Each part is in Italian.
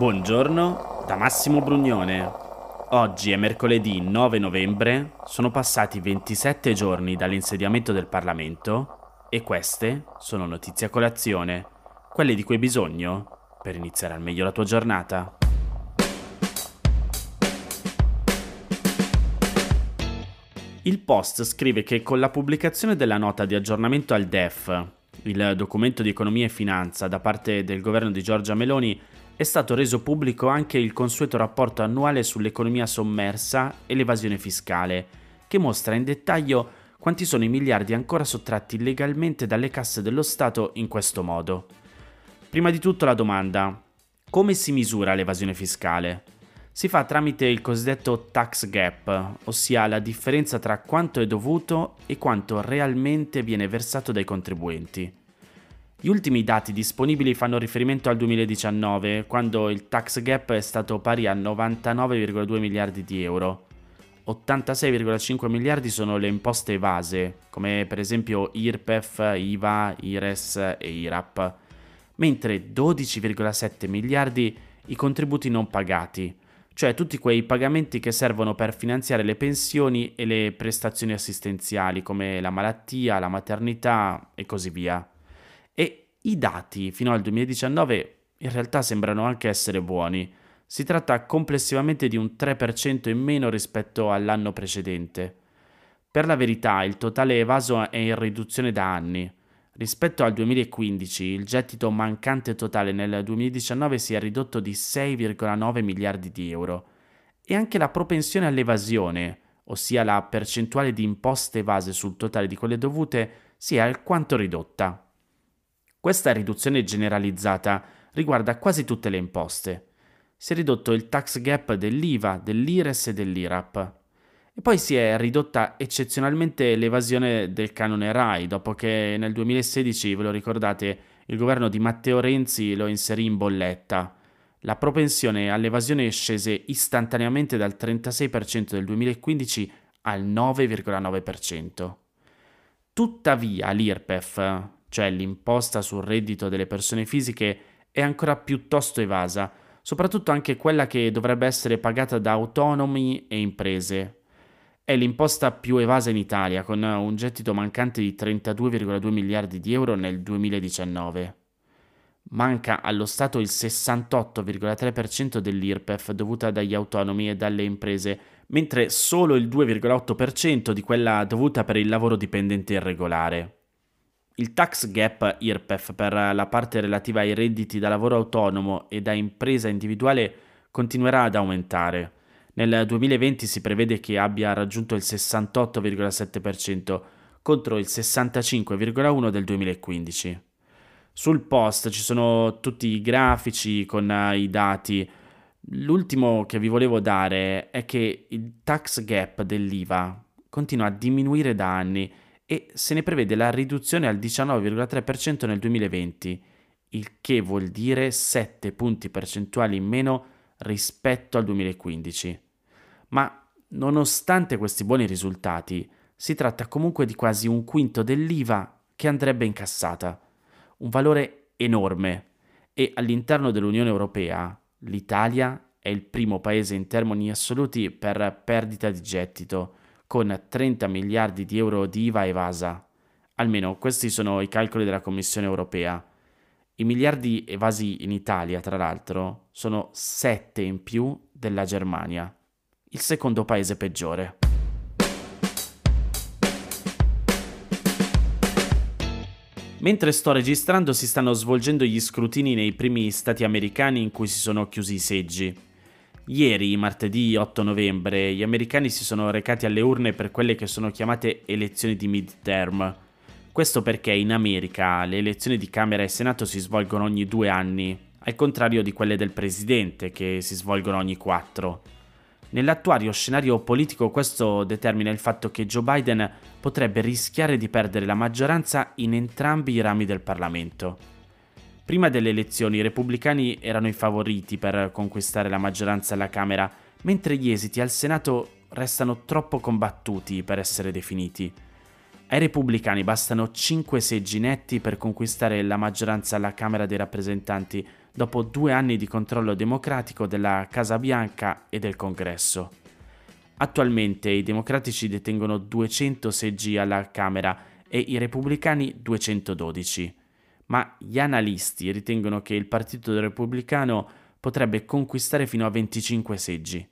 Buongiorno da Massimo Brugnone. Oggi è mercoledì 9 novembre, sono passati 27 giorni dall'insediamento del Parlamento e queste sono notizie a colazione, quelle di cui hai bisogno per iniziare al meglio la tua giornata. Il Post scrive che con la pubblicazione della nota di aggiornamento al DEF, il documento di economia e finanza da parte del governo di Giorgia Meloni, è stato reso pubblico anche il consueto rapporto annuale sull'economia sommersa e l'evasione fiscale, che mostra in dettaglio quanti sono i miliardi ancora sottratti illegalmente dalle casse dello Stato in questo modo. Prima di tutto la domanda, come si misura l'evasione fiscale? Si fa tramite il cosiddetto tax gap, ossia la differenza tra quanto è dovuto e quanto realmente viene versato dai contribuenti. Gli ultimi dati disponibili fanno riferimento al 2019, quando il tax gap è stato pari a 99,2 miliardi di euro. 86,5 miliardi sono le imposte evase, come per esempio IRPEF, IVA, IRES e IRAP, mentre 12,7 miliardi i contributi non pagati, cioè tutti quei pagamenti che servono per finanziare le pensioni e le prestazioni assistenziali come la malattia, la maternità e così via. I dati fino al 2019 in realtà sembrano anche essere buoni. Si tratta complessivamente di un 3% in meno rispetto all'anno precedente. Per la verità, il totale evaso è in riduzione da anni. Rispetto al 2015, il gettito mancante totale nel 2019 si è ridotto di 6,9 miliardi di euro e anche la propensione all'evasione, ossia la percentuale di imposte evase sul totale di quelle dovute, si è alquanto ridotta. Questa riduzione generalizzata riguarda quasi tutte le imposte. Si è ridotto il tax gap dell'IVA, dell'IRES e dell'IRAP. E poi si è ridotta eccezionalmente l'evasione del canone RAI, dopo che nel 2016, ve lo ricordate, il governo di Matteo Renzi lo inserì in bolletta. La propensione all'evasione scese istantaneamente dal 36% del 2015 al 9,9%. Tuttavia l'IRPEF, cioè l'imposta sul reddito delle persone fisiche, è ancora piuttosto evasa, soprattutto anche quella che dovrebbe essere pagata da autonomi e imprese. È l'imposta più evasa in Italia, con un gettito mancante di 32,2 miliardi di euro nel 2019. Manca allo Stato il 68,3% dell'IRPEF dovuta dagli autonomi e dalle imprese, mentre solo il 2,8% di quella dovuta per il lavoro dipendente irregolare. Il tax gap IRPEF per la parte relativa ai redditi da lavoro autonomo e da impresa individuale continuerà ad aumentare. Nel 2020 si prevede che abbia raggiunto il 68,7% contro il 65,1% del 2015. Sul post ci sono tutti i grafici con i dati. L'ultimo che vi volevo dare è che il tax gap dell'IVA continua a diminuire da anni e se ne prevede la riduzione al 19,3% nel 2020, il che vuol dire 7 punti percentuali in meno rispetto al 2015. Ma nonostante questi buoni risultati, si tratta comunque di quasi un quinto dell'IVA che andrebbe incassata, un valore enorme e all'interno dell'Unione Europea l'Italia è il primo paese in termini assoluti per perdita di gettito, con 30 miliardi di euro di IVA evasa. Almeno questi sono i calcoli della Commissione europea. I miliardi evasi in Italia, tra l'altro, sono 7 in più della Germania, il secondo paese peggiore. Mentre sto registrando si stanno svolgendo gli scrutini nei primi stati americani in cui si sono chiusi i seggi. Ieri, martedì 8 novembre, gli americani si sono recati alle urne per quelle che sono chiamate elezioni di midterm. Questo perché in America le elezioni di Camera e Senato si svolgono ogni due anni, al contrario di quelle del Presidente che si svolgono ogni quattro. Nell'attuario scenario politico questo determina il fatto che Joe Biden potrebbe rischiare di perdere la maggioranza in entrambi i rami del Parlamento. Prima delle elezioni i repubblicani erano i favoriti per conquistare la maggioranza alla Camera, mentre gli esiti al Senato restano troppo combattuti per essere definiti. Ai repubblicani bastano 5 seggi netti per conquistare la maggioranza alla Camera dei rappresentanti, dopo due anni di controllo democratico della Casa Bianca e del Congresso. Attualmente i democratici detengono 200 seggi alla Camera e i repubblicani 212, ma gli analisti ritengono che il Partito Repubblicano potrebbe conquistare fino a 25 seggi,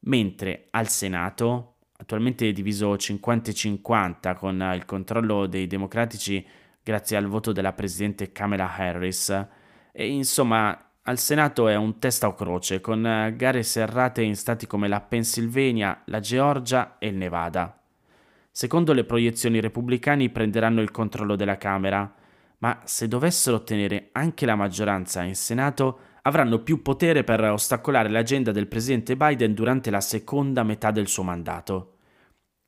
mentre al Senato, attualmente diviso 50-50 con il controllo dei democratici grazie al voto della presidente Kamala Harris, e insomma al Senato è un testa o croce, con eh, gare serrate in stati come la Pennsylvania, la Georgia e il Nevada. Secondo le proiezioni, repubblicani prenderanno il controllo della Camera, ma se dovessero ottenere anche la maggioranza in Senato, avranno più potere per ostacolare l'agenda del presidente Biden durante la seconda metà del suo mandato.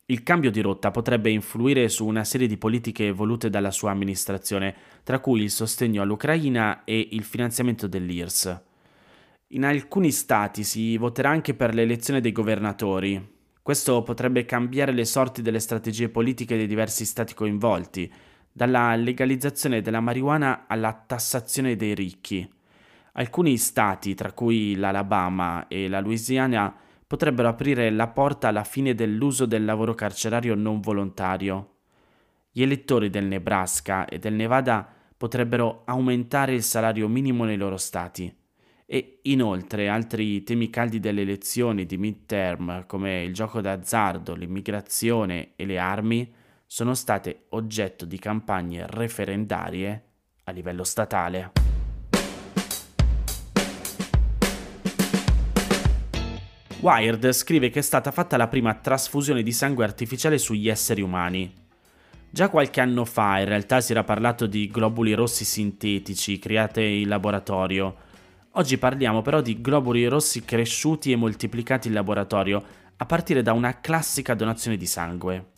Il cambio di rotta potrebbe influire su una serie di politiche volute dalla sua amministrazione, tra cui il sostegno all'Ucraina e il finanziamento dell'IRS. In alcuni stati si voterà anche per l'elezione dei governatori. Questo potrebbe cambiare le sorti delle strategie politiche dei diversi stati coinvolti, dalla legalizzazione della marijuana alla tassazione dei ricchi. Alcuni stati, tra cui l'Alabama e la Louisiana, potrebbero aprire la porta alla fine dell'uso del lavoro carcerario non volontario. Gli elettori del Nebraska e del Nevada potrebbero aumentare il salario minimo nei loro stati. E inoltre altri temi caldi delle elezioni di midterm, come il gioco d'azzardo, l'immigrazione e le armi, sono state oggetto di campagne referendarie a livello statale. Wired scrive che è stata fatta la prima trasfusione di sangue artificiale sugli esseri umani. Già qualche anno fa in realtà si era parlato di globuli rossi sintetici creati in laboratorio. Oggi parliamo però di globuli rossi cresciuti e moltiplicati in laboratorio a partire da una classica donazione di sangue.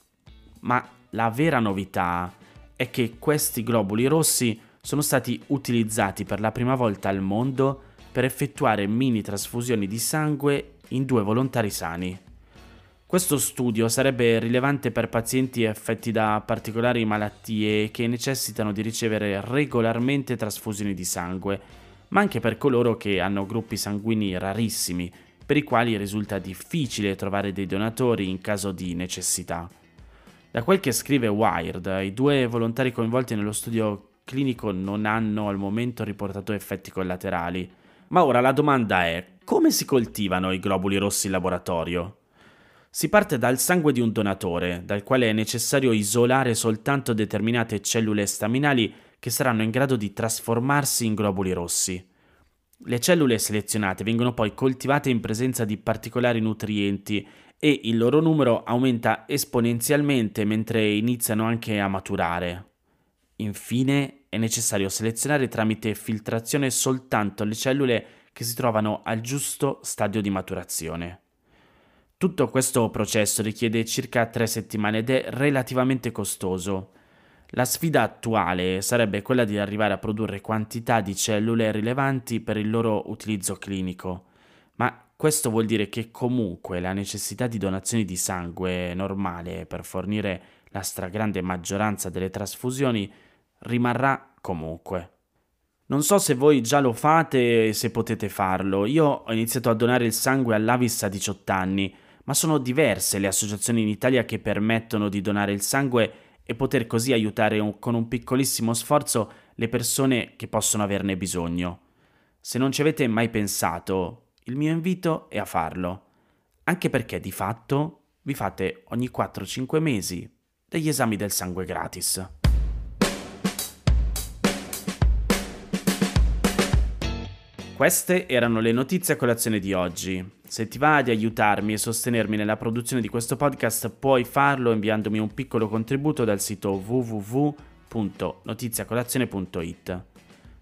Ma la vera novità è che questi globuli rossi sono stati utilizzati per la prima volta al mondo per effettuare mini trasfusioni di sangue in due volontari sani. Questo studio sarebbe rilevante per pazienti affetti da particolari malattie che necessitano di ricevere regolarmente trasfusioni di sangue, ma anche per coloro che hanno gruppi sanguigni rarissimi, per i quali risulta difficile trovare dei donatori in caso di necessità. Da quel che scrive Wired, i due volontari coinvolti nello studio clinico non hanno al momento riportato effetti collaterali. Ma ora la domanda è come si coltivano i globuli rossi in laboratorio? Si parte dal sangue di un donatore, dal quale è necessario isolare soltanto determinate cellule staminali che saranno in grado di trasformarsi in globuli rossi. Le cellule selezionate vengono poi coltivate in presenza di particolari nutrienti e il loro numero aumenta esponenzialmente mentre iniziano anche a maturare. Infine è necessario selezionare tramite filtrazione soltanto le cellule che si trovano al giusto stadio di maturazione. Tutto questo processo richiede circa tre settimane ed è relativamente costoso. La sfida attuale sarebbe quella di arrivare a produrre quantità di cellule rilevanti per il loro utilizzo clinico, questo vuol dire che comunque la necessità di donazioni di sangue normale per fornire la stragrande maggioranza delle trasfusioni rimarrà comunque. Non so se voi già lo fate e se potete farlo. Io ho iniziato a donare il sangue all'Avis a 18 anni, ma sono diverse le associazioni in Italia che permettono di donare il sangue e poter così aiutare un, con un piccolissimo sforzo le persone che possono averne bisogno. Se non ci avete mai pensato, il mio invito è a farlo, anche perché di fatto vi fate ogni 4-5 mesi degli esami del sangue gratis. Queste erano le notizie a colazione di oggi. Se ti va di aiutarmi e sostenermi nella produzione di questo podcast, puoi farlo inviandomi un piccolo contributo dal sito www.notiziacolazione.it.